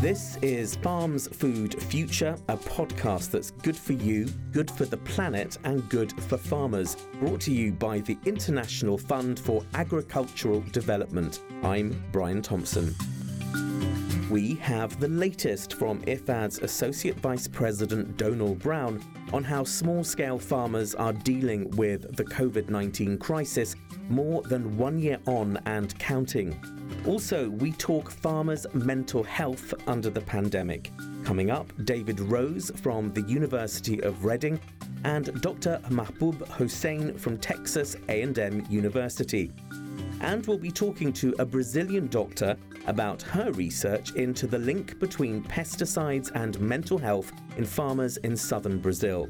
This is Farms Food Future, a podcast that's good for you, good for the planet, and good for farmers. Brought to you by the International Fund for Agricultural Development. I'm Brian Thompson. We have the latest from IFAD's Associate Vice President Donal Brown on how small scale farmers are dealing with the COVID 19 crisis more than one year on and counting. Also, we talk farmers' mental health under the pandemic. Coming up, David Rose from the University of Reading and Dr. Mahbub Hossain from Texas A&M University. And we'll be talking to a Brazilian doctor about her research into the link between pesticides and mental health in farmers in southern Brazil.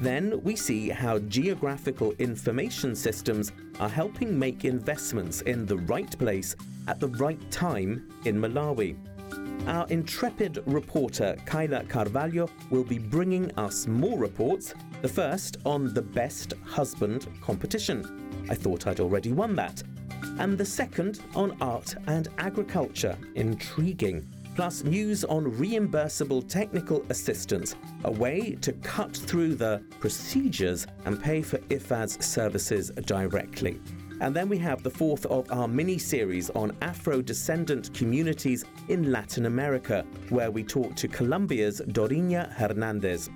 Then we see how geographical information systems are helping make investments in the right place at the right time in Malawi. Our intrepid reporter Kyla Carvalho will be bringing us more reports. The first on the Best Husband competition. I thought I'd already won that. And the second on art and agriculture. Intriguing plus news on reimbursable technical assistance, a way to cut through the procedures and pay for IFAD's services directly. And then we have the fourth of our mini series on Afro descendant communities in Latin America, where we talk to Colombia's Dorinha Hernandez.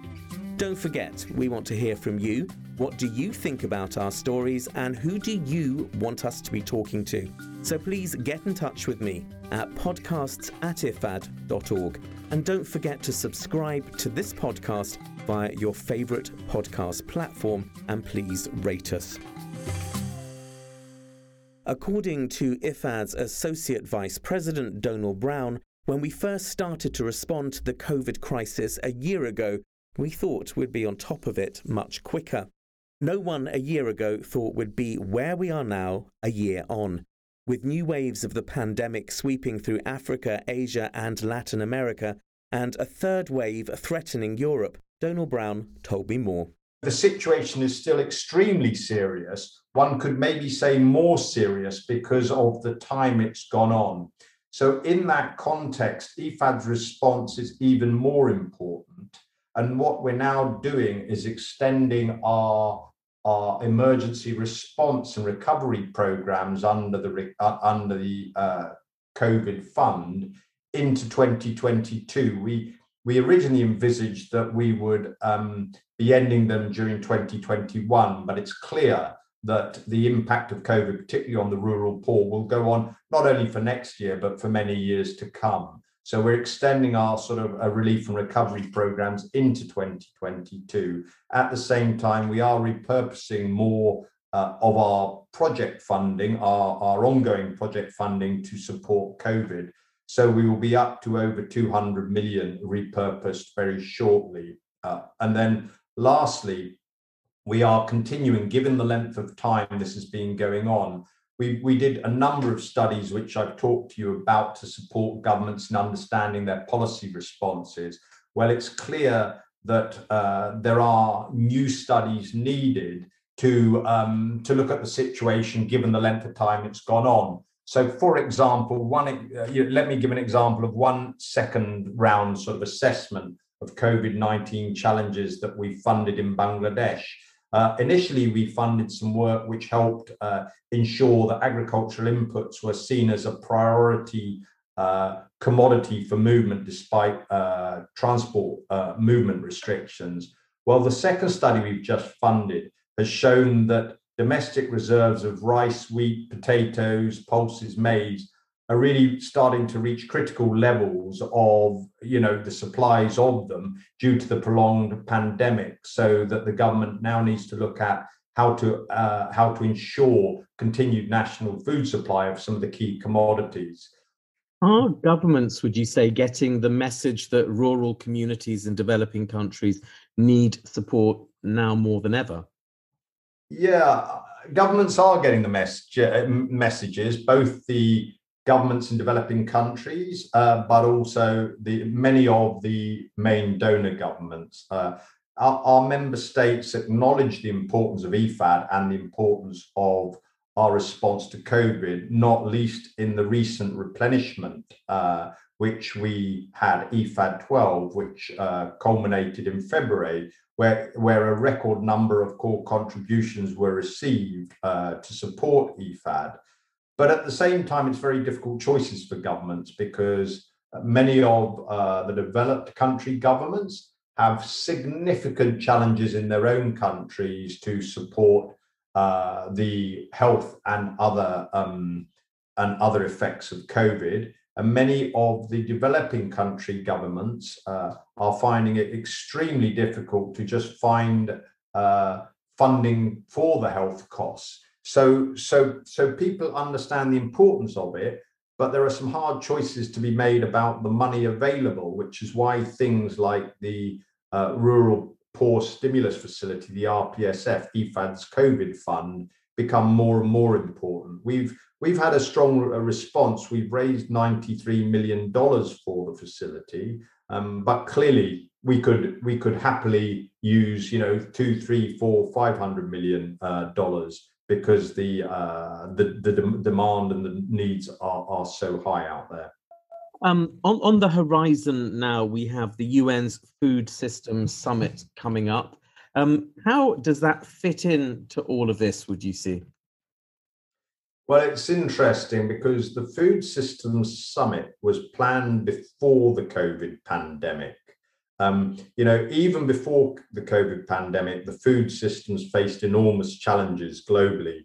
Don't forget, we want to hear from you. What do you think about our stories and who do you want us to be talking to? So please get in touch with me at podcasts at ifad.org. And don't forget to subscribe to this podcast via your favourite podcast platform and please rate us. According to IFAD's Associate Vice President Donal Brown, when we first started to respond to the COVID crisis a year ago, we thought we'd be on top of it much quicker. No one a year ago thought we'd be where we are now a year on. With new waves of the pandemic sweeping through Africa, Asia, and Latin America, and a third wave threatening Europe, Donal Brown told me more. The situation is still extremely serious. One could maybe say more serious because of the time it's gone on. So, in that context, IFAD's response is even more important. And what we're now doing is extending our our emergency response and recovery programs under the uh, under the uh, COVID fund into 2022. We we originally envisaged that we would um, be ending them during 2021, but it's clear that the impact of COVID, particularly on the rural poor, will go on not only for next year but for many years to come. So we're extending our sort of uh, relief and recovery programs into 2022. At the same time, we are repurposing more uh, of our project funding, our, our ongoing project funding to support COVID. So we will be up to over 200 million repurposed very shortly. Uh, and then lastly, we are continuing, given the length of time this has been going on, we, we did a number of studies which I've talked to you about to support governments in understanding their policy responses. Well, it's clear that uh, there are new studies needed to, um, to look at the situation given the length of time it's gone on. So, for example, one uh, let me give an example of one second round sort of assessment of COVID 19 challenges that we funded in Bangladesh. Uh, initially, we funded some work which helped uh, ensure that agricultural inputs were seen as a priority uh, commodity for movement despite uh, transport uh, movement restrictions. Well, the second study we've just funded has shown that domestic reserves of rice, wheat, potatoes, pulses, maize are really starting to reach critical levels of you know the supplies of them due to the prolonged pandemic. So that the government now needs to look at how to uh, how to ensure continued national food supply of some of the key commodities. Are governments would you say getting the message that rural communities in developing countries need support now more than ever? Yeah governments are getting the message uh, messages both the governments in developing countries, uh, but also the many of the main donor governments. Uh, our, our, member states acknowledge the importance of IFAD and the importance of our response to COVID, not least in the recent replenishment, uh, which we had IFAD 12, which uh, culminated in February, where, where a record number of core contributions were received uh, to support IFAD. But at the same time, it's very difficult choices for governments because many of uh, the developed country governments have significant challenges in their own countries to support uh, the health and other um, and other effects of COVID. And many of the developing country governments uh, are finding it extremely difficult to just find uh, funding for the health costs. So, so, so people understand the importance of it, but there are some hard choices to be made about the money available, which is why things like the uh, Rural Poor Stimulus Facility, the RPSF, IFAD's COVID fund, become more and more important. We've we've had a strong response. We've raised $93 million for the facility, um, but clearly we could we could happily use you know two, three, four, five hundred million uh, dollars because the uh, the the de- demand and the needs are are so high out there. Um, on, on the horizon now, we have the UN's Food Systems Summit coming up. Um, how does that fit in to all of this, would you see? Well, it's interesting because the Food Systems Summit was planned before the COVID pandemic. Um, you know, even before the COVID pandemic, the food systems faced enormous challenges globally.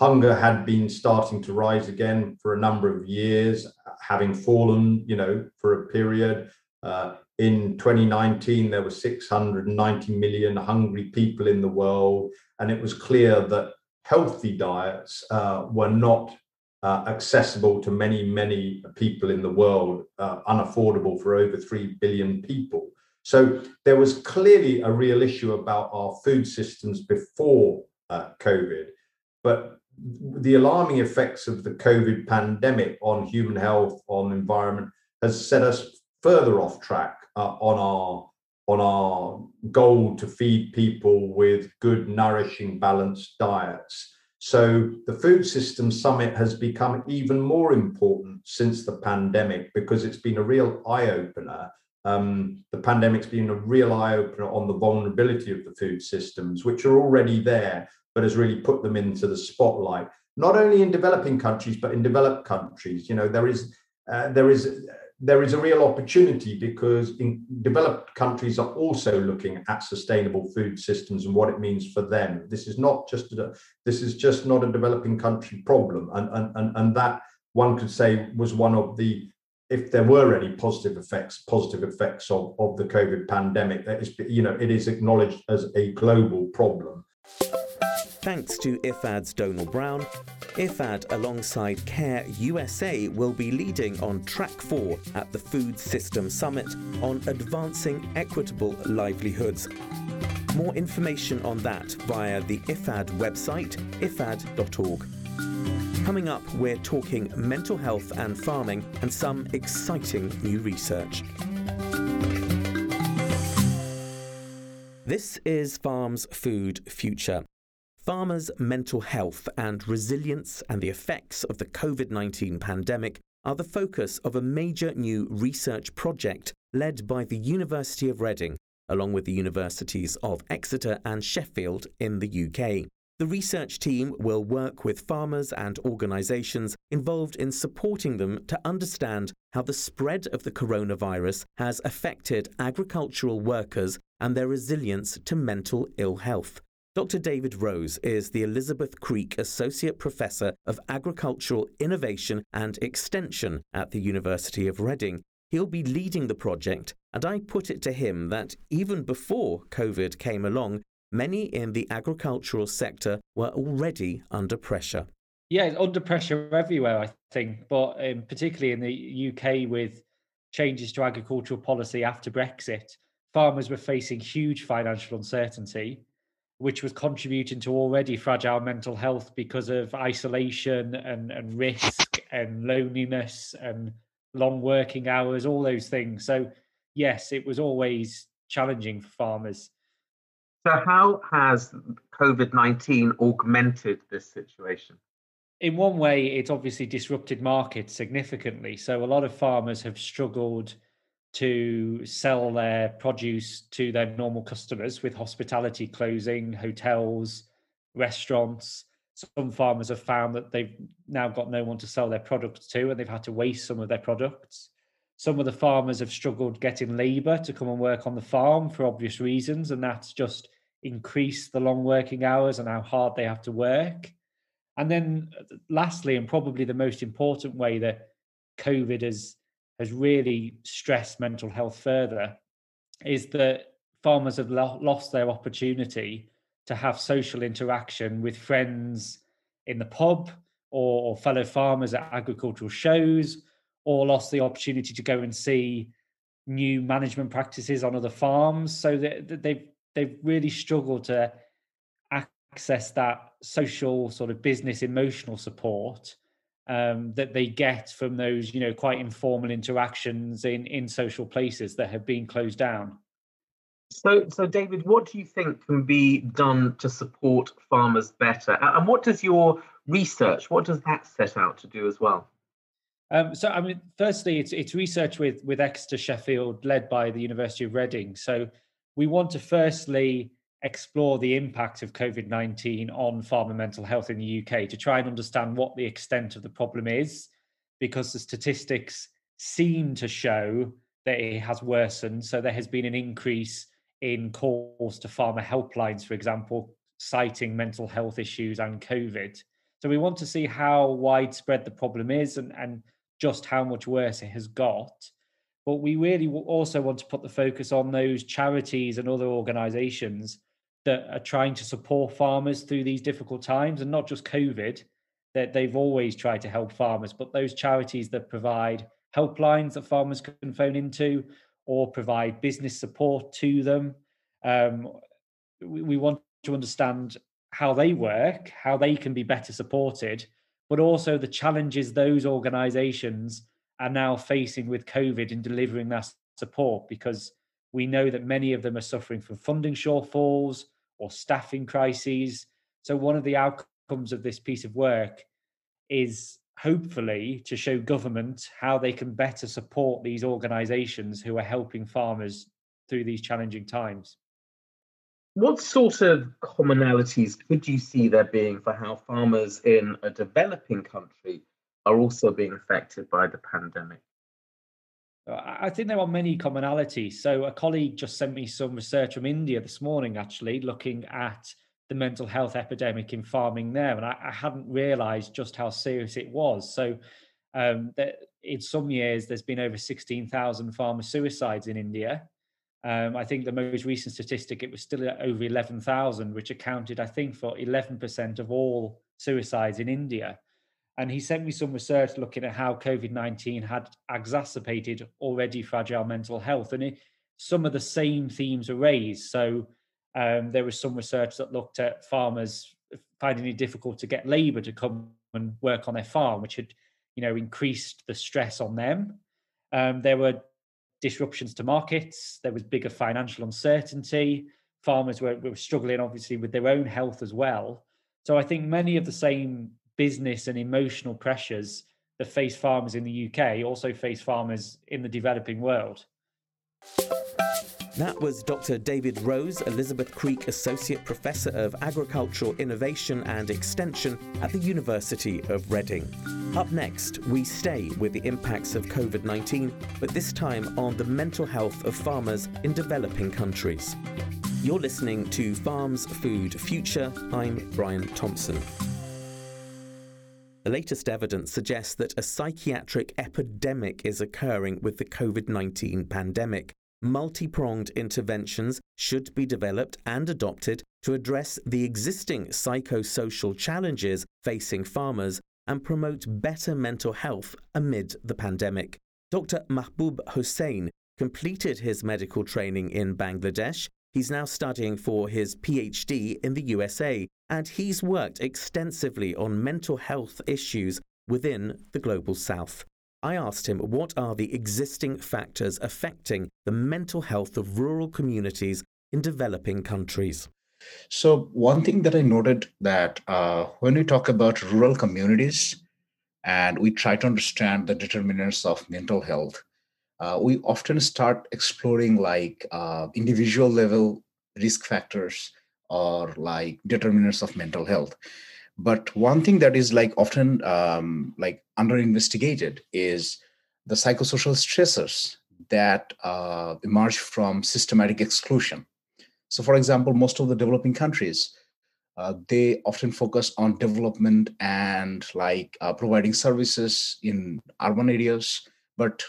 Hunger had been starting to rise again for a number of years, having fallen, you know, for a period. Uh, in 2019, there were 690 million hungry people in the world, and it was clear that healthy diets uh, were not uh, accessible to many, many people in the world, uh, unaffordable for over 3 billion people. So there was clearly a real issue about our food systems before uh, COVID. But the alarming effects of the COVID pandemic on human health, on environment, has set us further off track uh, on our on our goal to feed people with good, nourishing, balanced diets. So the Food Systems Summit has become even more important since the pandemic because it's been a real eye opener. Um, the pandemic's been a real eye opener on the vulnerability of the food systems, which are already there, but has really put them into the spotlight, not only in developing countries, but in developed countries. You know, there is uh, there is there is a real opportunity because in developed countries are also looking at sustainable food systems and what it means for them. This is not just a, this is just not a developing country problem, and and and, and that one could say was one of the if there were any positive effects, positive effects of, of the COVID pandemic, that is, you know, it is acknowledged as a global problem. Thanks to IFAD's Donal Brown, IFAD alongside CARE USA will be leading on track four at the Food System Summit on advancing equitable livelihoods. More information on that via the IFAD website, ifad.org. Coming up, we're talking mental health and farming and some exciting new research. This is Farm's Food Future. Farmers' mental health and resilience and the effects of the COVID 19 pandemic are the focus of a major new research project led by the University of Reading, along with the universities of Exeter and Sheffield in the UK. The research team will work with farmers and organisations involved in supporting them to understand how the spread of the coronavirus has affected agricultural workers and their resilience to mental ill health. Dr. David Rose is the Elizabeth Creak Associate Professor of Agricultural Innovation and Extension at the University of Reading. He'll be leading the project, and I put it to him that even before COVID came along, many in the agricultural sector were already under pressure. Yeah, under pressure everywhere, I think, but um, particularly in the UK with changes to agricultural policy after Brexit, farmers were facing huge financial uncertainty which was contributing to already fragile mental health because of isolation and, and risk and loneliness and long working hours, all those things. So, yes, it was always challenging for farmers. So, how has COVID 19 augmented this situation? in one way, it's obviously disrupted markets significantly. So a lot of farmers have struggled to sell their produce to their normal customers with hospitality closing, hotels, restaurants. Some farmers have found that they've now got no one to sell their products to and they've had to waste some of their products. Some of the farmers have struggled getting labour to come and work on the farm for obvious reasons, and that's just increased the long working hours and how hard they have to work. And then, uh, lastly, and probably the most important way that COVID has has really stressed mental health further, is that farmers have lo- lost their opportunity to have social interaction with friends in the pub or, or fellow farmers at agricultural shows, or lost the opportunity to go and see new management practices on other farms. So that they've they've really struggled to access that social sort of business emotional support um, that they get from those you know quite informal interactions in in social places that have been closed down. So so david what do you think can be done to support farmers better? And what does your research what does that set out to do as well? Um, so i mean firstly it's it's research with with exeter sheffield led by the university of reading. So we want to firstly explore the impact of COVID 19 on farmer mental health in the UK to try and understand what the extent of the problem is, because the statistics seem to show that it has worsened. So there has been an increase in calls to farmer helplines, for example, citing mental health issues and COVID. So we want to see how widespread the problem is and, and just how much worse it has got. But we really also want to put the focus on those charities and other organizations that are trying to support farmers through these difficult times and not just COVID, that they've always tried to help farmers, but those charities that provide helplines that farmers can phone into or provide business support to them. Um, we, we want to understand how they work, how they can be better supported, but also the challenges those organizations are now facing with COVID in delivering that support because we know that many of them are suffering from funding shortfalls or staffing crises. So, one of the outcomes of this piece of work is hopefully to show government how they can better support these organizations who are helping farmers through these challenging times. What sort of commonalities could you see there being for how farmers in a developing country are also being affected by the pandemic? I think there are many commonalities. So, a colleague just sent me some research from India this morning, actually, looking at the mental health epidemic in farming there. And I, I hadn't realized just how serious it was. So, um, in some years, there's been over 16,000 farmer suicides in India. Um, I think the most recent statistic, it was still over 11,000, which accounted, I think, for 11% of all suicides in India. And he sent me some research looking at how COVID 19 had exacerbated already fragile mental health. And it, some of the same themes are raised. So um, there was some research that looked at farmers finding it difficult to get labour to come and work on their farm, which had, you know, increased the stress on them. Um, there were disruptions to markets. There was bigger financial uncertainty. Farmers were, were struggling, obviously, with their own health as well. So I think many of the same business and emotional pressures that face farmers in the UK also face farmers in the developing world. That was Dr. David Rose, Elizabeth Creak Associate Professor of Agricultural Innovation and Extension at the University of Reading. Up next, we stay with the impacts of COVID 19, but this time on the mental health of farmers in developing countries. You're listening to Farms Food Future. I'm Brian Thompson. The latest evidence suggests that a psychiatric epidemic is occurring with the COVID 19 pandemic. Multi pronged interventions should be developed and adopted to address the existing psychosocial challenges facing farmers and promote better mental health amid the pandemic. Dr. Mahbub Hossain completed his medical training in Bangladesh. He's now studying for his PhD in the USA and he's worked extensively on mental health issues within the global south. I asked him what are the existing factors affecting the mental health of rural communities in developing countries. So one thing that I noted that uh, when we talk about rural communities and we try to understand the determinants of mental health, uh, we often start exploring like uh, individual level risk factors or like determinants of mental health. But one thing that is like often um, like under investigated is the psychosocial stressors that uh, emerge from systematic exclusion. So, for example, most of the developing countries, uh, they often focus on development and like uh, providing services in urban areas, but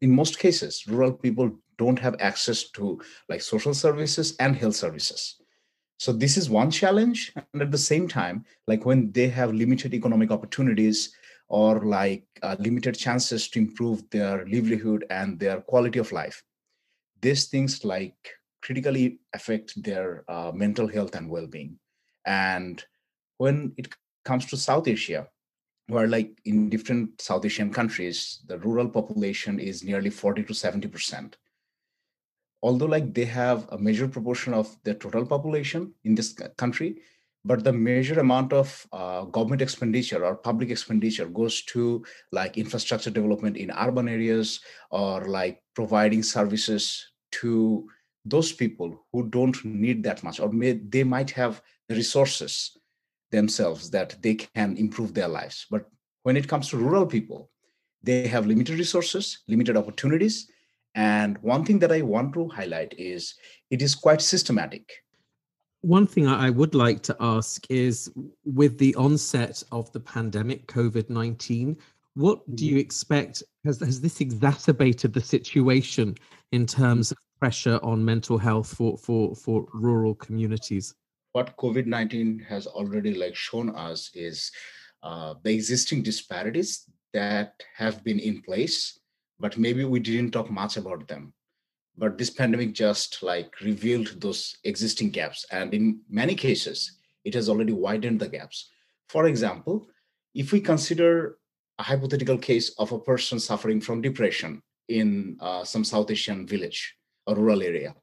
in most cases, rural people don't have access to like social services and health services. So this is one challenge, and at the same time, like when they have limited economic opportunities or like uh, limited chances to improve their livelihood and their quality of life, these things like critically affect their uh, mental health and well-being. And when it comes to south asia where like in different south asian countries the rural population is nearly 40 to 70 percent although like they have a major proportion of the total population in this country but the major amount of uh, government expenditure or public expenditure goes to like infrastructure development in urban areas or like providing services to those people who don't need that much or may, they might have the resources themselves that they can improve their lives. But when it comes to rural people they have limited resources limited opportunities and one thing that i want to highlight is it is quite systematic one thing I would like to ask is with the onset of the pandemic, COVID 19, what do you mm-hmm. expect? Has, has this exacerbated the situation in terms of pressure on mental health for for for rural communities what covid-19 has already like shown us is uh, the existing disparities that have been in place but maybe we didn't talk much about them. But this pandemic just like revealed those existing gaps and in many cases it has already widened the gaps. For example if we consider a hypothetical case of a person suffering from depression in uh, some south asian village a rural area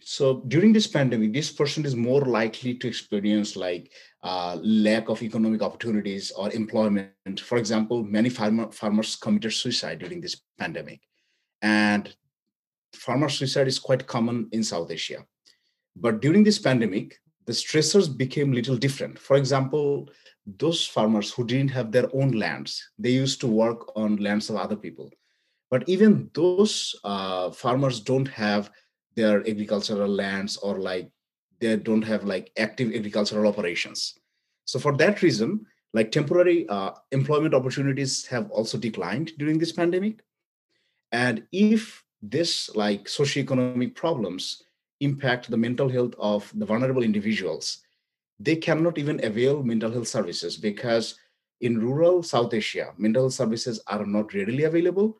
so during this pandemic this person is more likely to experience like uh, lack of economic opportunities or employment. For example many farmer, farmers committed suicide during this pandemic. And farmer suicide is quite common in south asia. But during this pandemic the stressors became little different. For example those farmers who didn't have their own lands they used to work on lands of other people. But even those uh, farmers don't have their agricultural lands or like they don't have like active agricultural operations. So for that reason like temporary uh, employment opportunities have also declined during this pandemic. And if this like socioeconomic problems impact the mental health of the vulnerable individuals they cannot even avail mental health services because in rural south asia mental health services are not readily available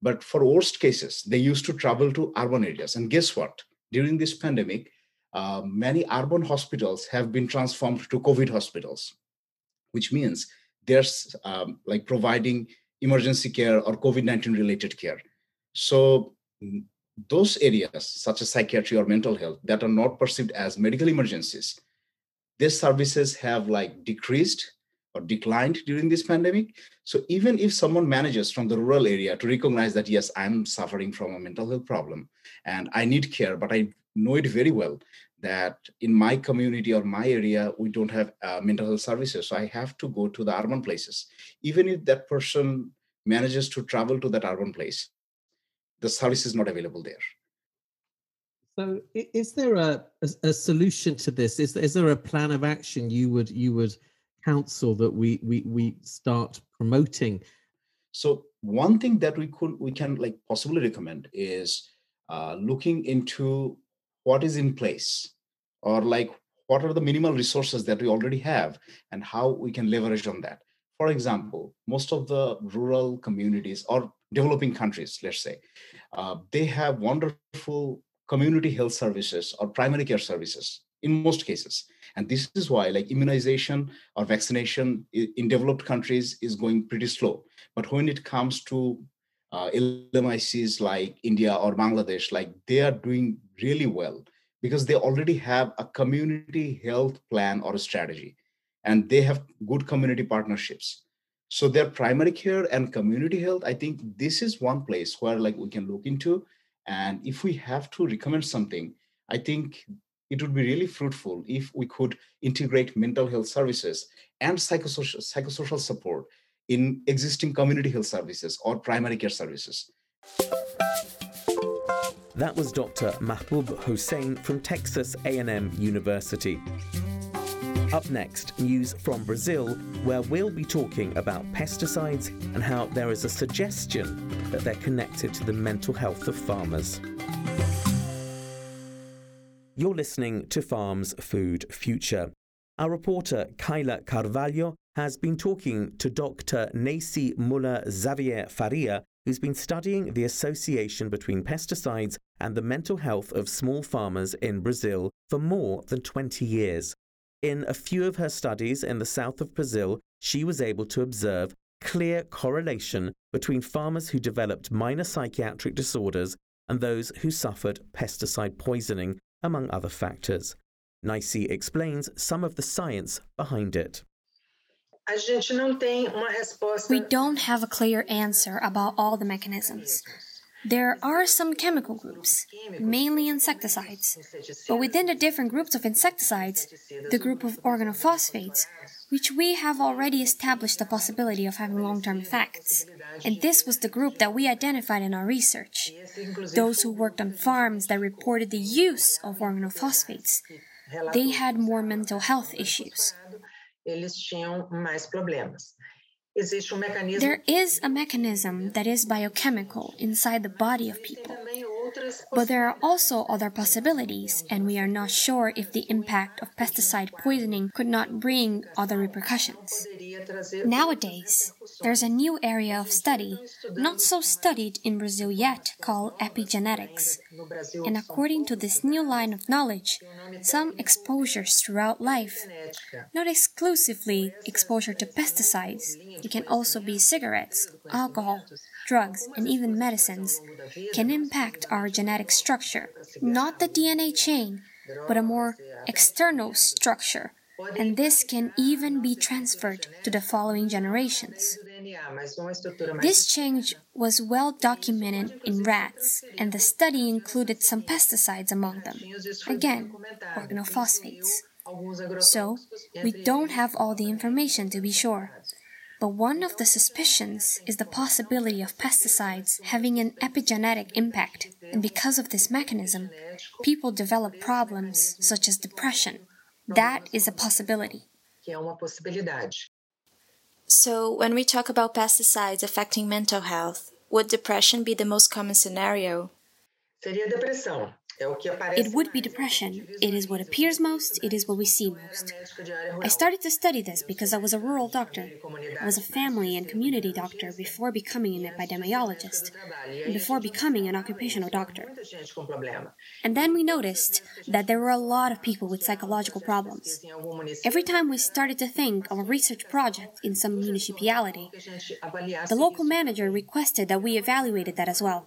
but for worst cases, they used to travel to urban areas. And guess what? During this pandemic, uh, many urban hospitals have been transformed to COVID hospitals, which means they're um, like providing emergency care or COVID 19 related care. So, mm, those areas, such as psychiatry or mental health, that are not perceived as medical emergencies, these services have like decreased or declined during this pandemic. So even if someone manages from the rural area to recognize that, yes, I'm suffering from a mental health problem and I need care, but I know it very well that in my community or my area, we don't have uh, mental health services. So I have to go to the urban places. Even if that person manages to travel to that urban place, the service is not available there. So, is there a, a, a, solution to this? Is, is there a plan of action you would you would council that we we we start promoting? So one thing that we could we can like possibly recommend is uh, looking into what is in place or like what are the minimal resources that we already have and how we can leverage on that for example most of the rural communities or developing countries let's say uh, they have wonderful community health services or primary care services in most cases. And this is why like immunization or vaccination in developed countries is going pretty slow. But when it comes to uh, LMICs like India or Bangladesh, like they are doing really well because they already have a community health plan or a strategy and they have good community partnerships. So their primary care and community health i think this is one place where like we can look into. And if we have to recommend something i think it would be really fruitful if we could integrate mental health services and psychosocial psychosocial support in existing community health services or primary care services that was Dr. Mahbub Hossain from Texas A&M University. Up next, news from Brazil, where we'll be talking about pesticides and how there is a suggestion that they're connected to the mental health of farmers. You're listening to Farms Food Future. Our reporter Kyla Carvalho has been talking to Dr. Neice Muller Xavier Faria who's been studying the association between pesticides and the mental health of small farmers in Brazil for more than 20 years. In a few of her studies in the south of Brazil, she was able to observe clear correlation between farmers who developed minor psychiatric disorders and those who suffered pesticide poisoning, among other factors. Neice explains some of the science behind it. We don't have a clear answer about all the mechanisms. There are some chemical groups, mainly insecticides, but within the different groups of insecticides, the group of organophosphates, which we have already established the possibility of having long term effects. And this was the group that we identified in our research. Those who worked on farms that reported the use of organophosphates, they had more mental health issues. There is a mechanism that is biochemical inside the body of people. But there are also other possibilities, and we are not sure if the impact of pesticide poisoning could not bring other repercussions. Nowadays, there's a new area of study, not so studied in Brazil yet, called epigenetics. And according to this new line of knowledge, some exposures throughout life, not exclusively exposure to pesticides, it can also be cigarettes, alcohol, drugs, and even medicines, can impact our genetic structure, not the DNA chain, but a more external structure, and this can even be transferred to the following generations. This change was well documented in rats, and the study included some pesticides among them. Again, organophosphates. So, we don't have all the information to be sure. But one of the suspicions is the possibility of pesticides having an epigenetic impact, and because of this mechanism, people develop problems such as depression. That is a possibility. So, when we talk about pesticides affecting mental health, would depression be the most common scenario? It would be depression. It is what appears most, it is what we see most. I started to study this because I was a rural doctor. I was a family and community doctor before becoming an epidemiologist, and before becoming an occupational doctor. And then we noticed that there were a lot of people with psychological problems. Every time we started to think of a research project in some municipality, the local manager requested that we evaluated that as well.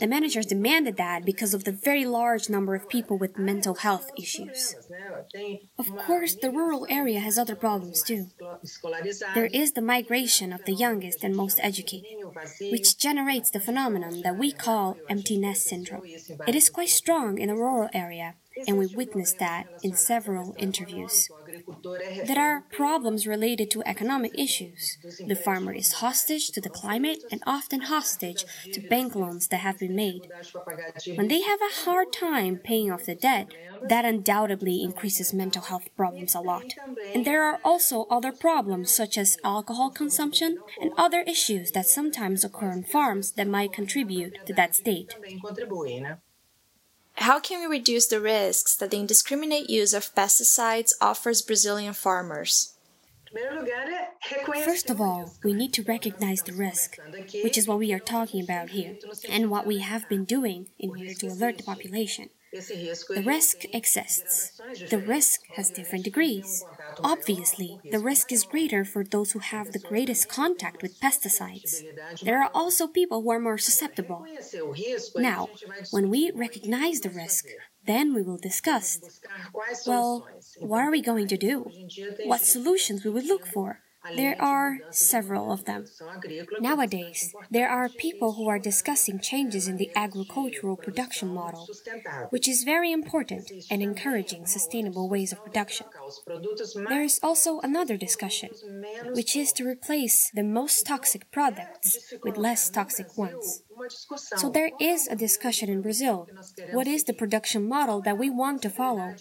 The managers demanded that because of the very large number of people with mental health issues. Of course, the rural area has other problems too. There is the migration of the youngest and most educated, which generates the phenomenon that we call empty nest syndrome. It is quite strong in the rural area, and we witnessed that in several interviews. There are problems related to economic issues. The farmer is hostage to the climate and often hostage to bank loans that have been made. When they have a hard time paying off the debt, that undoubtedly increases mental health problems a lot. And there are also other problems such as alcohol consumption and other issues that sometimes occur on farms that might contribute to that state. How can we reduce the risks that the indiscriminate use of pesticides offers Brazilian farmers? First of all, we need to recognize the risk, which is what we are talking about here, and what we have been doing in order to alert the population. The risk exists. The risk has different degrees. Obviously, the risk is greater for those who have the greatest contact with pesticides. There are also people who are more susceptible. Now, when we recognize the risk, then we will discuss. Well, what are we going to do? What solutions we would look for? There are several of them. Nowadays, there are people who are discussing changes in the agricultural production model, which is very important and encouraging sustainable ways of production. There is also another discussion, which is to replace the most toxic products with less toxic ones. So there is a discussion in Brazil. What is the production model that we want to follow?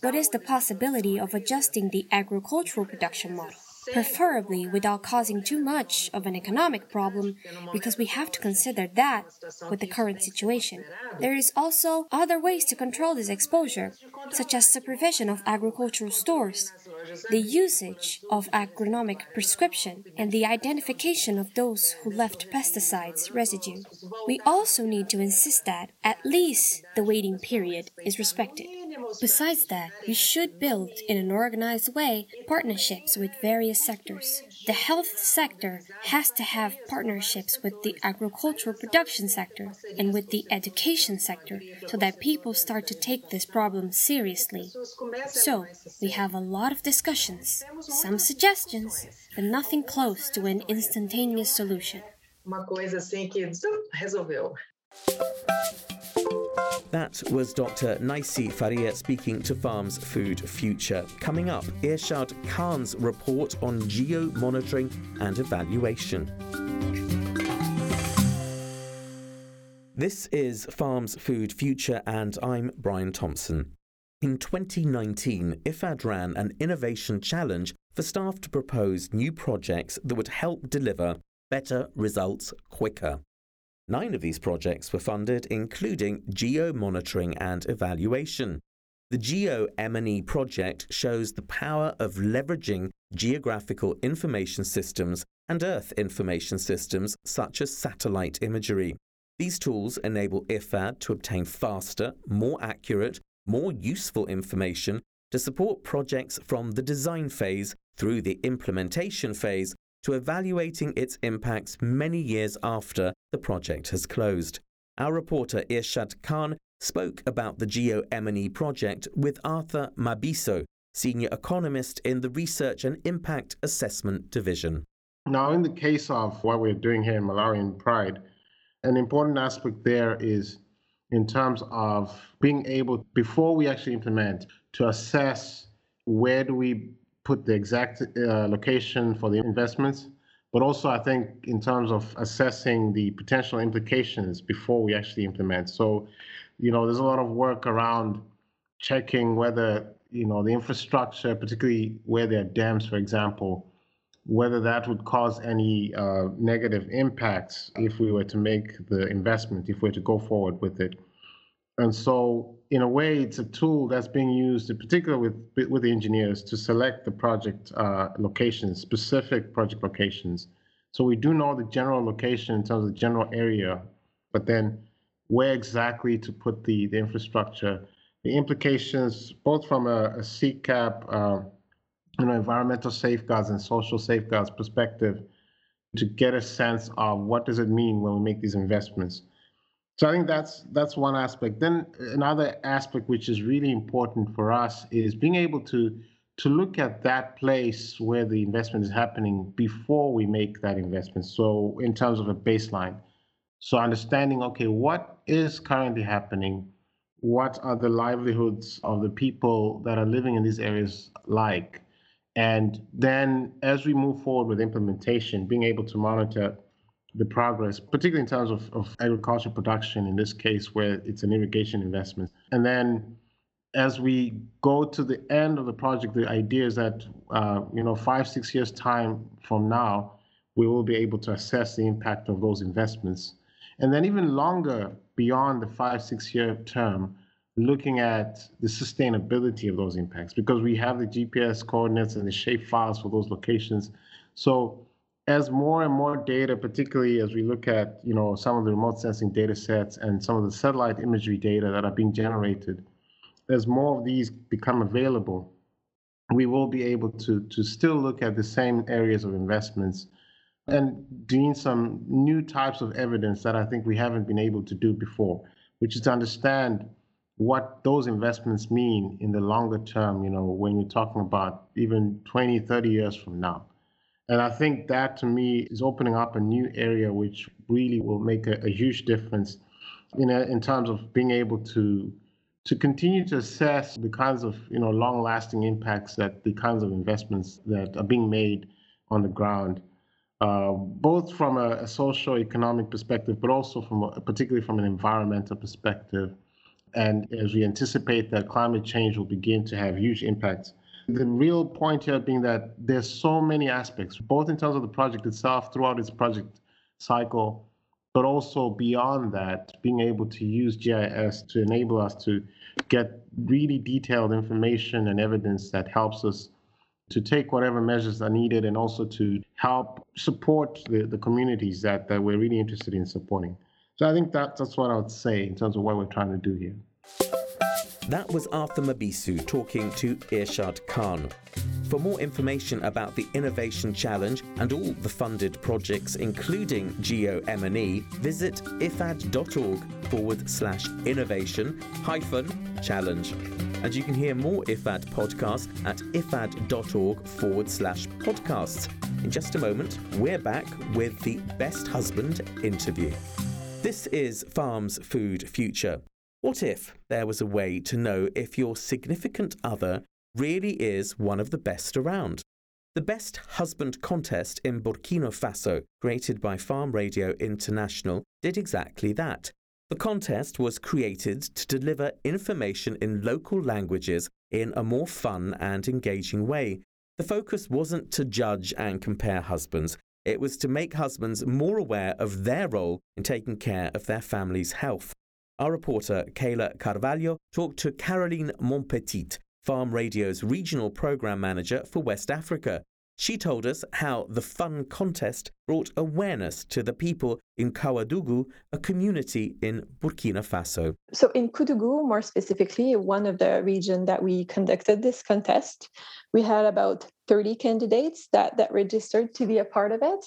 What is the possibility of adjusting the agricultural production model? Preferably without causing too much of an economic problem, because we have to consider that with the current situation. There is also other ways to control this exposure, such as supervision of agricultural stores, the usage of agronomic prescription, and the identification of those who left pesticides residue. We also need to insist that at least the waiting period is respected. Besides that, we should build in an organized way partnerships with various sectors. The health sector has to have partnerships with the agricultural production sector and with the education sector so that people start to take this problem seriously. So, we have a lot of discussions, some suggestions, but nothing close to an instantaneous solution. Uma coisa assim que resolveu. That was Dr. Neice Faria speaking to Farms Food Future. Coming up, Irshad Khan's report on geo monitoring and evaluation. This is Farms Food Future, and I'm Brian Thompson. In 2019, IFAD ran an innovation challenge for staff to propose new projects that would help deliver better results quicker. Nine of these projects were funded, including geo monitoring and evaluation. The Geo M&E project shows the power of leveraging geographical information systems and Earth information systems such as satellite imagery. These tools enable IFAD to obtain faster, more accurate, more useful information to support projects from the design phase through the implementation phase to evaluating its impacts many years after the project has closed. Our reporter Irshad Khan spoke about the Geo M&E project with Athur Mabiso, senior economist in the Research and Impact Assessment Division. Now, in the case of what we're doing here in Malawian Pride, an important aspect there is in terms of being able, before we actually implement, to assess where do we put the exact uh, location for the investments, but also I think in terms of assessing the potential implications before we actually implement. So, you know, there's a lot of work around checking whether, you know, the infrastructure, particularly where there are dams, for example, whether that would cause any uh, negative impacts if we were to make the investment, if we were to go forward with it. And so, in a way, it's a tool that's being used, in particular with with the engineers, to select the project uh, locations, specific project locations. So we do know the general location in terms of the general area, but then where exactly to put the, the infrastructure, the implications, both from a, a SECAP, uh, you know, environmental safeguards and social safeguards perspective, to get a sense of what does it mean when we make these investments. So I think that's that's one aspect. Then another aspect which is really important for us is being able to to look at that place where the investment is happening before we make that investment. So in terms of a baseline. So understanding, okay, what is currently happening? What are the livelihoods of the people that are living in these areas like? And then as we move forward with implementation, being able to monitor the progress, particularly in terms of, of agricultural production, in this case, where it's an irrigation investment. And then as we go to the end of the project, the idea is that, uh, you know, five, six years' time from now, we will be able to assess the impact of those investments. And then even longer beyond the five, six year term, looking at the sustainability of those impacts because we have the GPS coordinates and the shape files for those locations. So as more and more data, particularly as we look at you know some of the remote sensing data sets and some of the satellite imagery data that are being generated, as more of these become available, we will be able to to still look at the same areas of investments and doing some new types of evidence that I think we haven't been able to do before, which is to understand what those investments mean in the longer term, you know, when you're talking about even 20, 30 years from now. And I think that to me is opening up a new area which really will make a, a huge difference in, a, in terms of being able to to continue to assess the kinds of you know long lasting impacts that the kinds of investments that are being made on the ground uh, both from a, a social economic perspective but also from a, particularly from an environmental perspective. And as we anticipate that climate change will begin to have huge impacts the real point here being that there's so many aspects, both in terms of the project itself throughout its project cycle, but also beyond that, being able to use GIS to enable us to get really detailed information and evidence that helps us to take whatever measures are needed and also to help support the, the communities that, that we're really interested in supporting. So I think that, that's what I would say in terms of what we're trying to do here. That was Athur Mabiso talking to Irshad Khan. For more information about the Innovation Challenge and all the funded projects, including GeoM&E, visit ifad.org forward slash innovation hyphen challenge. And you can hear more IFAD podcasts at ifad.org forward slash podcasts. In just a moment, we're back with the Best Husband interview. This is Farm's Food Future. What if there was a way to know if your significant other really is one of the best around? The Best Husband contest in Burkina Faso, created by Farm Radio International, did exactly that. The contest was created to deliver information in local languages in a more fun and engaging way. The focus wasn't to judge and compare husbands, it was to make husbands more aware of their role in taking care of their family's health. Our reporter, Kayla Carvalho, talked to Caroline Montpetit, Farm Radio's regional program manager for West Africa. She told us how the fun contest brought awareness to the people in Koudougou, a community in Burkina Faso. So, in Koudougou, more specifically, one of the regions that we conducted this contest, we had about 30 candidates that, that registered to be a part of it.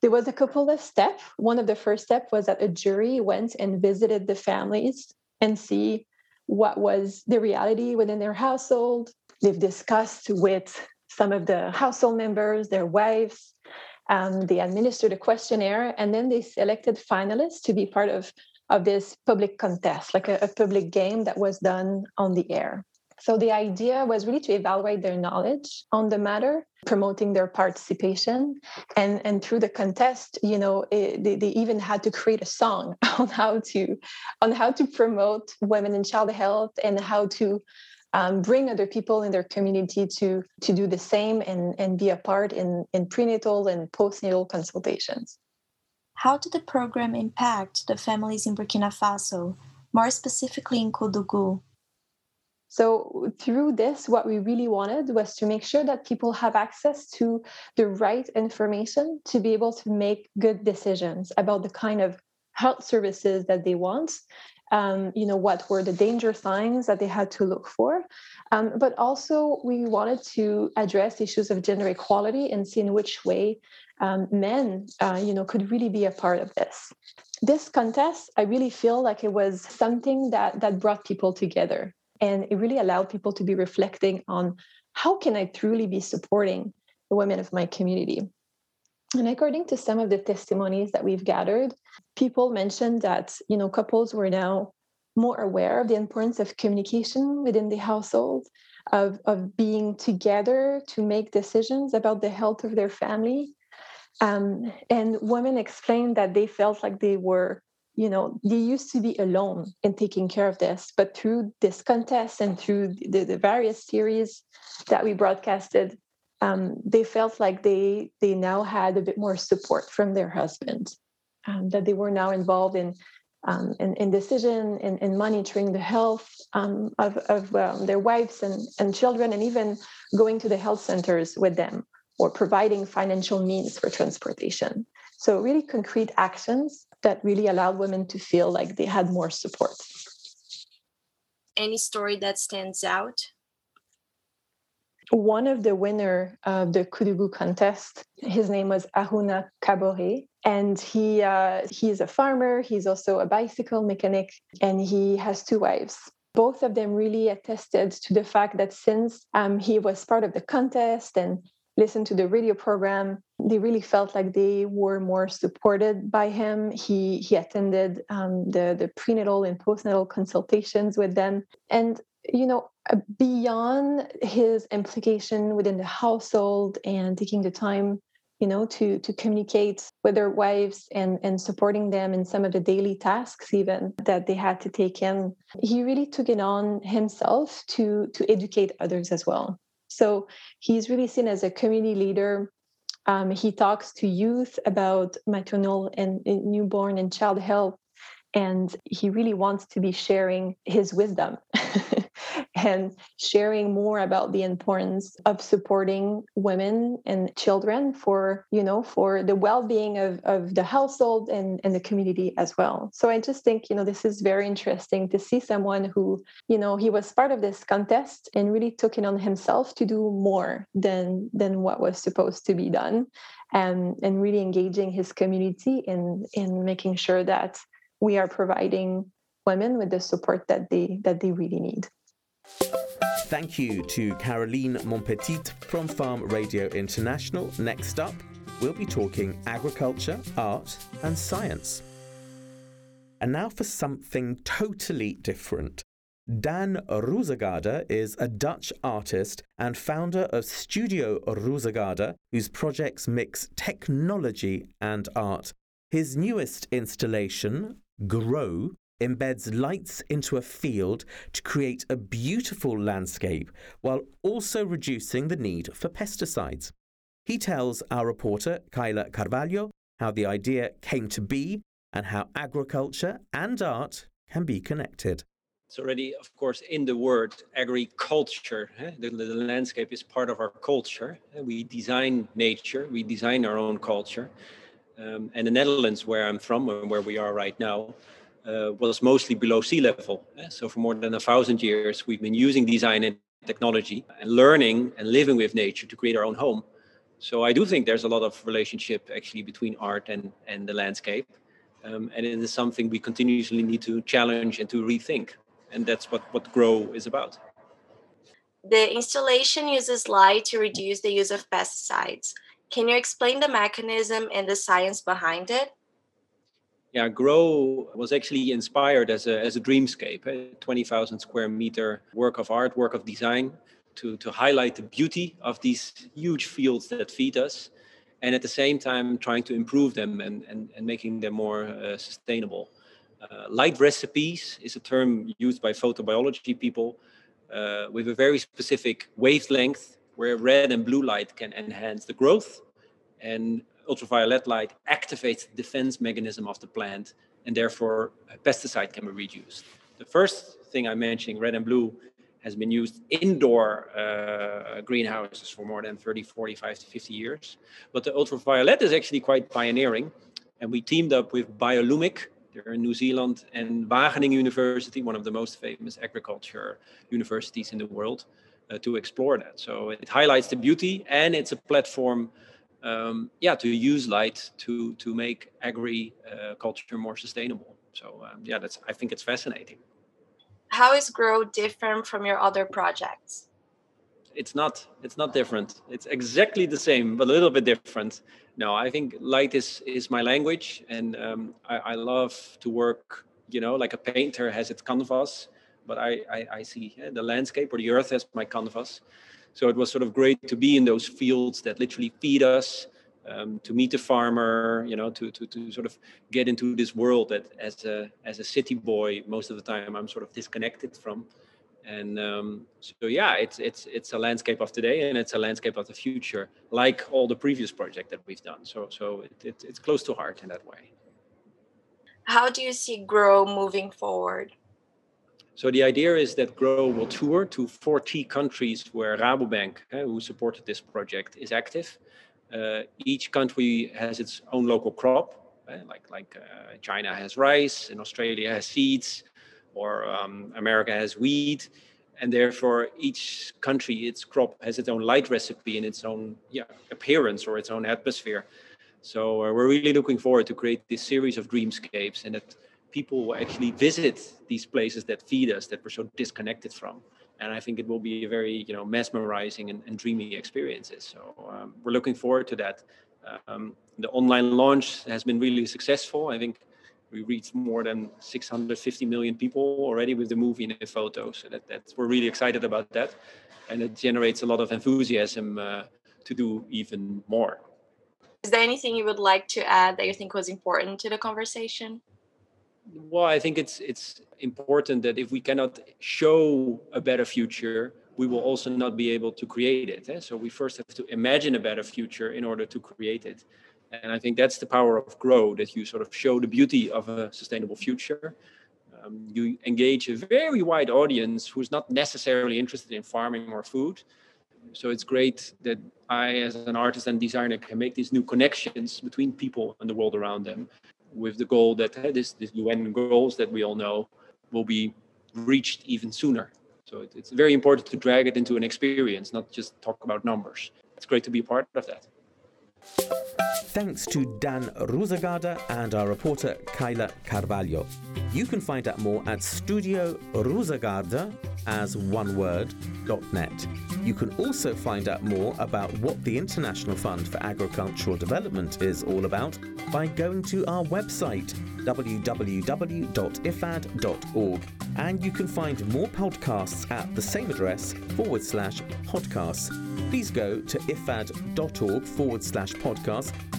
There was a couple of steps. One of the first steps was that a jury went and visited the families and see what was the reality within their household. They've discussed with some of the household members, their wives. Um, they administered a questionnaire, and then they selected finalists to be part of, of this public contest, like a, a public game that was done on the air. So the idea was really to evaluate their knowledge on the matter, promoting their participation, and and through the contest, you know, it, they, they even had to create a song on how to on how to promote women and child health and how to um, bring other people in their community to to do the same and and be a part in in prenatal and postnatal consultations. How did the program impact the families in Burkina Faso, more specifically in Koudougou? So, through this, what we really wanted was to make sure that people have access to the right information to be able to make good decisions about the kind of health services that they want. Um, you know, what were the danger signs that they had to look for. Um, but also, we wanted to address issues of gender equality and see in which way um, men, uh, you know, could really be a part of this. This contest, I really feel like it was something that that brought people together and it really allowed people to be reflecting on how can i truly be supporting the women of my community? And according to some of the testimonies that we've gathered people mentioned that you know couples were now more aware of the importance of communication within the household of, of being together to make decisions about the health of their family. Um, and women explained that they felt like they were you know they used to be alone in taking care of this but through this contest and through the, the various series that we broadcasted um, they felt like they they now had a bit more support from their husband um, that they were now involved in um, in, in, decision in, in, monitoring the health um, of, of um, their wives and, and children and even going to the health centers with them or providing financial means for transportation. So, really concrete actions that really allowed women to feel like they had more support. Any story that stands out? One of the winner of the Koudougou contest, his name was Aruna Kabore, and he uh, he is a farmer. He's also a bicycle mechanic, and he has two wives. Both of them really attested to the fact that since um, he was part of the contest and listened to the radio program, they really felt like they were more supported by him. He he attended um, the the prenatal and postnatal consultations with them, and you know uh, beyond his implication within the household and taking the time you know to to communicate with their wives and and supporting them in some of the daily tasks even that they had to take in he really took it on himself to to educate others as well so he's really seen as a community leader. Um, he talks to youth about maternal and, newborn and child health, and he really wants to be sharing his wisdom and sharing more about the importance of supporting women and children for you know for the well-being of, of the household and, and the community as well. So i just think you know this is very interesting to see someone who you know he was part of this contest and really took it on himself to do more than than what was supposed to be done and and really engaging his community in in making sure that we are providing women with the support that they that they really need Thank you to Caroline Montpetit from Farm Radio International. Next up, we'll be talking agriculture, art, and science. And now for something totally different. Daan Roosegaarde is a Dutch artist and founder of Studio Roosegaarde, whose projects mix technology and art. His newest installation, Grow, embeds lights into a field to create a beautiful landscape while also reducing the need for pesticides. He tells our reporter, Kyla Carvalho, how the idea came to be and how agriculture and art can be connected. It's already, of course, in the word agriculture. The, the, landscape is part of our culture. We design nature, we design our own culture. Um, and the Netherlands, where I'm from and where we are right now, uh, was mostly below sea level. So for more than a thousand years, we've been using design and technology and learning and living with nature to create our own home. So I do think there's a lot of relationship actually between art and, and the landscape. Um, and it is something we continuously need to challenge and to rethink. And that's what, what Grow is about. The installation uses light to reduce the use of pesticides. Can you explain the mechanism and the science behind it? Yeah, Grow was actually inspired as a, as a dreamscape, a 20,000 square meter work of art, work of design to, to highlight the beauty of these huge fields that feed us. And at the same time, trying to improve them and, and, and making them more uh, sustainable. Uh, light recipes is a term used by photobiology people uh, with a very specific wavelength where red and blue light can enhance the growth and ultraviolet light activates the defense mechanism of the plant and therefore pesticide can be reduced. The first thing I'm mentioning, red and blue, has been used indoor uh, greenhouses for more than 30, 45 to 50 years. But the ultraviolet is actually quite pioneering. And we teamed up with Biolumic, they're in New Zealand, and Wageningen University, one of the most famous agriculture universities in the world, uh, to explore that. So it highlights the beauty and it's a platform um, yeah, to use light to to make agriculture uh, more sustainable. So um, yeah, that's I think it's fascinating. How is Grow different from your other projects? It's not. It's not different. It's exactly the same, but a little bit different. No, I think light is is my language, and um, I, I love to work. You know, like a painter has its canvas, but I I, I see yeah, the landscape or the earth as my canvas so it was sort of great to be in those fields that literally feed us, um, to meet the farmer, you know, to, to, to sort of get into this world that as a, as a city boy, most of the time I'm sort of disconnected from. And um, so, yeah, it's, it's, it's a landscape of today and it's a landscape of the future, like all the previous project that we've done. So, so it, it, it's close to heart in that way. How do you see Grow moving forward? So the idea is that Grow will tour to 40 countries where Rabobank, uh, who supported this project, is active. Uh, each country has its own local crop, uh, like like uh, China has rice, and Australia has seeds, or um, America has wheat, and therefore each country, its crop has its own light recipe and its own yeah, appearance or its own atmosphere. So uh, we're really looking forward to create this series of dreamscapes, and that people will actually visit these places that feed us that we're so disconnected from. And i think it will be a very you know mesmerizing and, and dreamy experiences. So um, we're looking forward to that. Um, the online launch has been really successful. I think we reached more than 650 million people already with the movie and the photos. So that, we're really excited about that. And it generates a lot of enthusiasm uh, to do even more. Is there anything you would like to add that you think was important to the conversation well i think it's it's important that if we cannot show a better future we will also not be able to create it eh? so we first have to imagine a better future in order to create it. And i think that's the power of grow that you sort of show the beauty of a sustainable future. Um, you engage a very wide audience who's not necessarily interested in farming or food. So it's great that i as an artist and designer can make these new connections between people and the world around them with the goal that uh, this, this UN goals that we all know will be reached even sooner. So it, it's very important to drag it into an experience, not just talk about numbers. It's great to be part of that. Thanks to Daan Roosegaarde and our reporter Kyla Carvalho. You can find out more at Studio Roosegaarde as one word net. You can also find out more about what the International Fund for Agricultural Development is all about by going to our website www.ifad.org and you can find more podcasts at the same address forward slash podcasts. Please go to ifad.org forward slash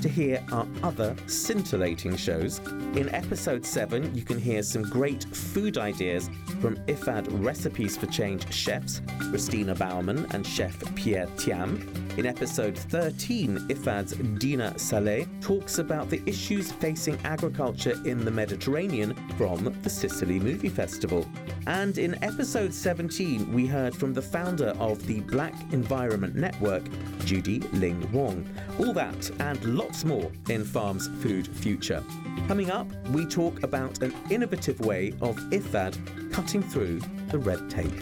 to hear our other scintillating shows. In episode 7, you can hear some great food ideas from IFAD Recipes for Change chefs Christina Bauman and chef Pierre Thiam. In episode 13, IFAD's Dina Saleh talks about the issues facing agriculture in the Mediterranean from the Sicily Movie Festival. And in episode 17, we heard from the founder of the Black Environment Network, Judy Ling Wong. All that and lots more in Farm's Food Future. Coming up, we talk about an innovative way of IFAD cutting through the red tape.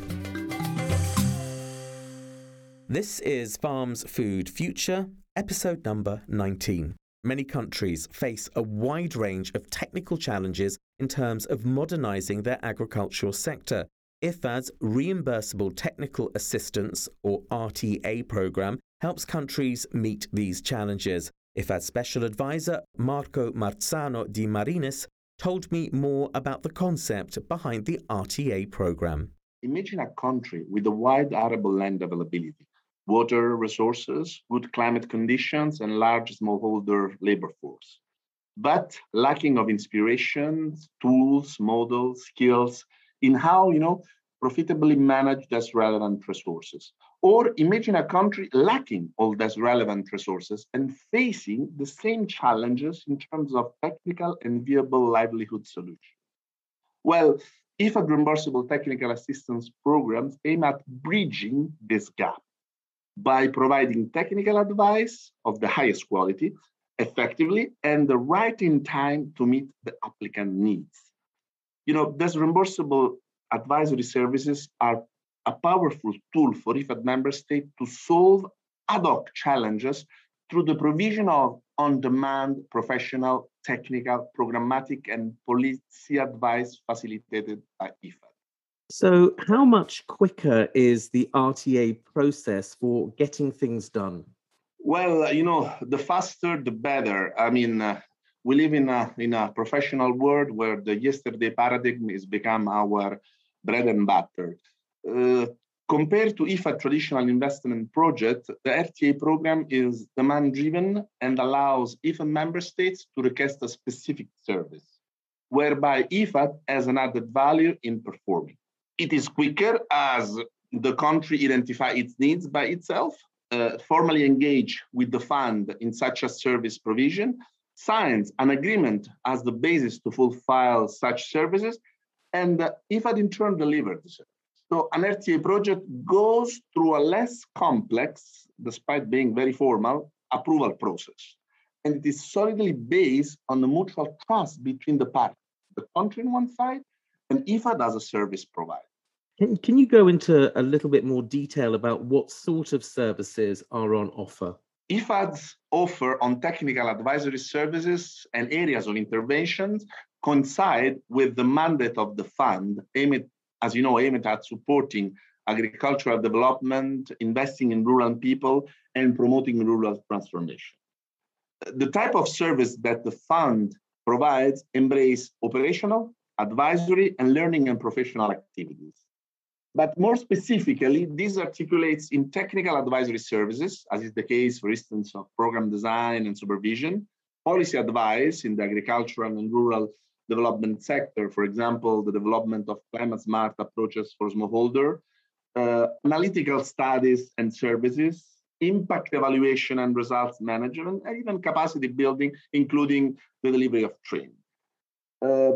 This is Farm's Food Future, episode number 19. Many countries face a wide range of technical challenges in terms of modernising their agricultural sector. IFAD's Reimbursable Technical Assistance, or RTA programme, helps countries meet these challenges. IFAD Special Advisor Marco Marzano di Marinis told me more about the concept behind the RTA programme. Imagine a country with a wide arable land availability water resources, good climate conditions, and large smallholder labor force. But lacking of inspiration, tools, models, skills in how, you know, profitably manage these relevant resources. Or imagine a country lacking all these relevant resources and facing the same challenges in terms of technical and viable livelihood solutions. Well, IFAD reimbursable technical assistance programs aim at bridging this gap by providing technical advice of the highest quality effectively and the right in time to meet the applicant needs. You know, these reimbursable advisory services are a powerful tool for IFAD member state to solve ad hoc challenges through the provision of on-demand professional, technical, programmatic, and policy advice facilitated by IFAD. So, how much quicker is the RTA process for getting things done? Well, you know, the faster the better. I mean, uh, we live in a in a professional world where the yesterday paradigm is become our bread and butter. Uh, compared to IFA traditional investment project, the RTA program is demand driven and allows IFA member states to request a specific service, whereby IFA has an added value in performing. It is quicker as the country identify its needs by itself, uh, formally engage with the fund in such a service provision, signs an agreement as the basis to fulfill such services, and uh, IFAD in turn delivered the service. So an RTA project goes through a less complex, despite being very formal, approval process. And it is solidly based on the mutual trust between the parties, the country on one side and IFAD as a service provider. Can, can you go into a little bit more detail about what sort of services are on offer? IFAD's offer on technical advisory services and areas of interventions coincide with the mandate of the fund, aimed, as you know, aimed at supporting agricultural development, investing in rural people, and promoting rural transformation. The type of service that the fund provides embrace operational, advisory, and learning and professional activities. But more specifically, this articulates in technical advisory services, as is the case, for instance, of program design and supervision, policy advice in the agricultural and rural development sector, for example, the development of climate smart approaches for smallholder, uh, analytical studies and services, impact evaluation and results management, and even capacity building, including the delivery of training. Uh,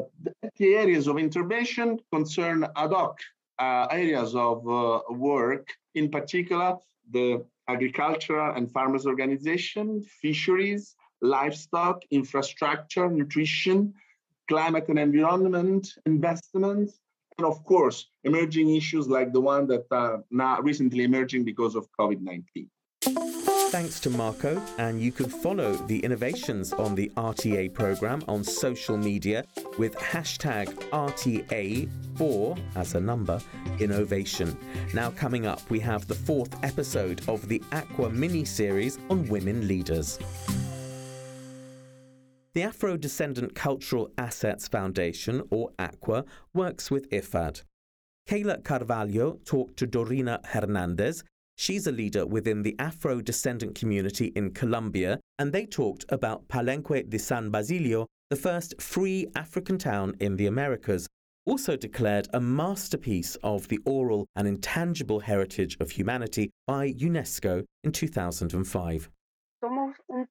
the areas of intervention concern ad hoc uh, areas of uh, work, in particular, the agricultural and farmers organization, fisheries, livestock, infrastructure, nutrition, climate and environment, investments, and of course, emerging issues like the one that are now recently emerging because of COVID-19. Thanks to Marco, and you can follow the innovations on the RTA program on social media with hashtag RTA4 as a number innovation. Now, coming up, we have the fourth episode of the ACUA mini series on women leaders. The Afro Descendant Cultural Assets Foundation, or ACUA, works with IFAD. Kayla Carvalho talked to Dorina Hernandez. She's a leader within the Afro descendant community in Colombia, and they talked about Palenque de San Basilio, the first free African town in the Americas, also declared a masterpiece of the oral and intangible heritage of humanity by UNESCO in 2005.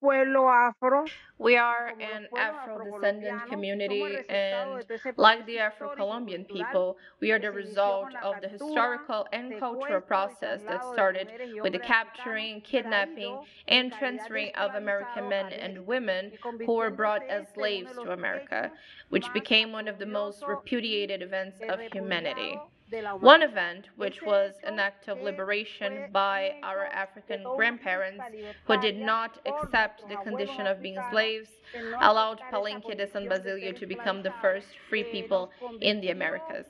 We are an Afro descendant community, and like the Afro Colombian people, we are the result of the historical and cultural process that started with the capturing, kidnapping, and transferring of American men and women who were brought as slaves to America, which became one of the most repudiated events of humanity. One event, which was an act of liberation by our African grandparents who did not accept the condition of being slaves, allowed Palenque de San Basilio to become the first free people in the Americas.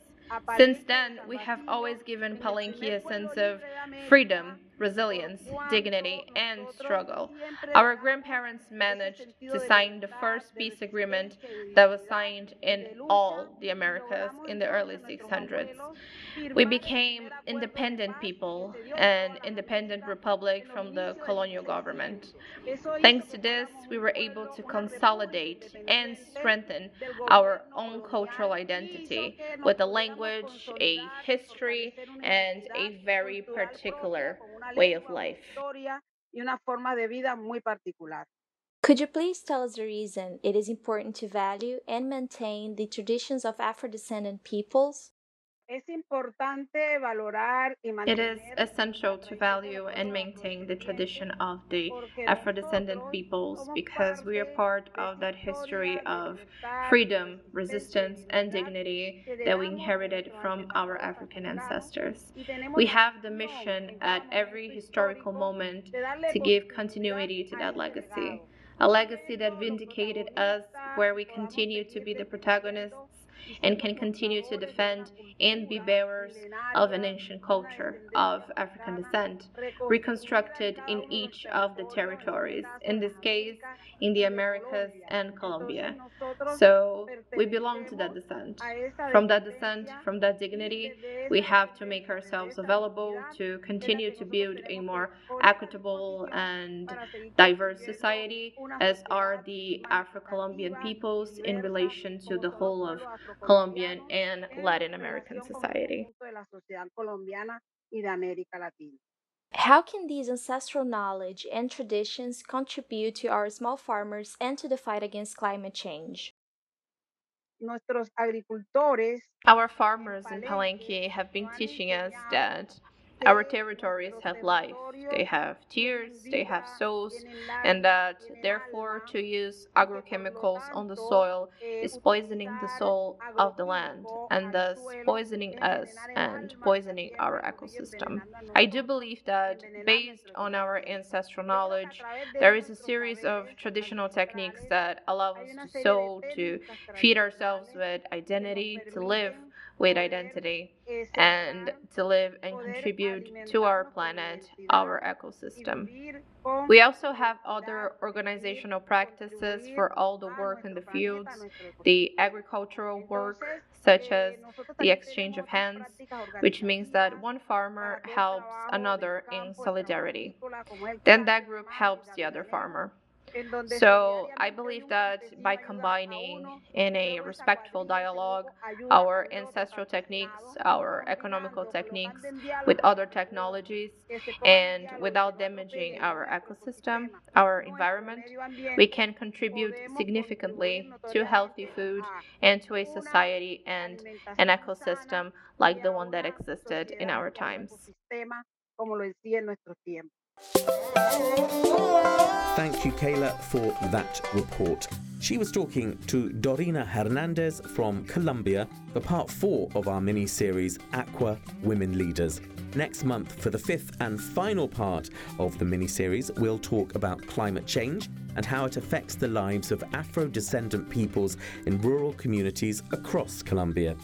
Since then, we have always given Palenque a sense of freedom, resilience, dignity, and struggle. Our grandparents managed to sign the first peace agreement that was signed in all the Americas in the early 600s. We became independent people, an independent republic from the colonial government. Thanks to this, we were able to consolidate and strengthen our own cultural identity with a language, a history, and a very particular way of life. Could you please tell us the reason it is important to value and maintain the traditions of Afro descendant peoples? It is essential to value and maintain the tradition of the Afro descendant peoples because we are part of that history of freedom, resistance, and dignity that we inherited from our African ancestors. We have the mission at every historical moment to give continuity to that legacy. A legacy that vindicated us, where we continue to be the protagonists and can continue to defend and be bearers of an ancient culture of African descent, reconstructed in each of the territories, in this case, in the Americas and Colombia. So we belong to that descent. From that descent, from that dignity, we have to make ourselves available to continue to build a more equitable and diverse society, as are the Afro Colombian peoples in relation to the whole of Colombian and Latin American society. How can these ancestral knowledge and traditions contribute to our small farmers and to the fight against climate change? Our farmers in Palenque have been teaching us that our territories have life, they have tears, they have souls, and that therefore to use agrochemicals on the soil is poisoning the soul of the land and thus poisoning us and poisoning our ecosystem. I do believe that based on our ancestral knowledge, there is a series of traditional techniques that allow us to sow, to feed ourselves with identity, to live with identity and to live and contribute to our planet, our ecosystem. We also have other organizational practices for all the work in the fields, the agricultural work, such as the exchange of hands, which means that one farmer helps another in solidarity. Then that group helps the other farmer. So I believe that by combining in a respectful dialogue our ancestral techniques, our economical techniques with other technologies, and without damaging our ecosystem, our environment, we can contribute significantly to healthy food and to a society and an ecosystem like the one that existed in our times. Thank you, Kayla, for that report. She was talking to Dorina Hernandez from Colombia for part four of our mini series ACUA Women Leaders. Next month, for the fifth and final part of the mini series, we'll talk about climate change and how it affects the lives of Afro descendant peoples in rural communities across Colombia.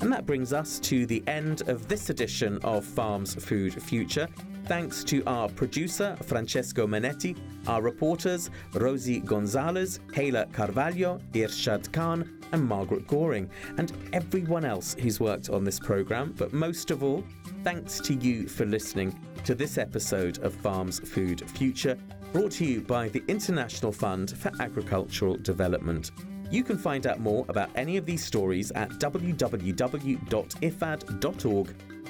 And that brings us to the end of this edition of Farms Food Future. Thanks to our producer, Francesco Manetti, our reporters, Rosie Gonzalez, Kayla Carvalho, Irshad Khan, and Margaret Goring, and everyone else who's worked on this programme. But most of all, thanks to you for listening to this episode of Farms Food Future, brought to you by the International Fund for Agricultural Development. You can find out more about any of these stories at www.ifad.org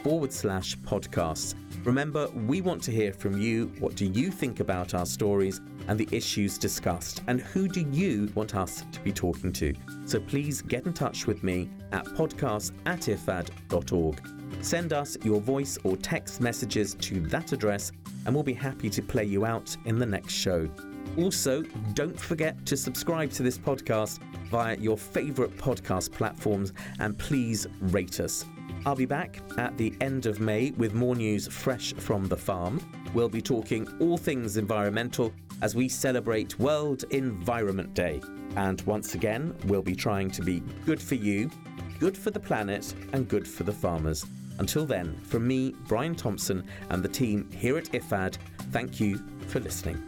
forward slash podcasts. Remember, we want to hear from you. What do you think about our stories and the issues discussed? And who do you want us to be talking to? So please get in touch with me at podcast at ifad.org. Send us your voice or text messages to that address, and we'll be happy to play you out in the next show. Also, don't forget to subscribe to this podcast via your favourite podcast platforms and please rate us. I'll be back at the end of May with more news fresh from the farm. We'll be talking all things environmental as we celebrate World Environment Day. And once again, we'll be trying to be good for you, good for the planet, and good for the farmers. Until then, from me, Brian Thompson, and the team here at IFAD, thank you for listening.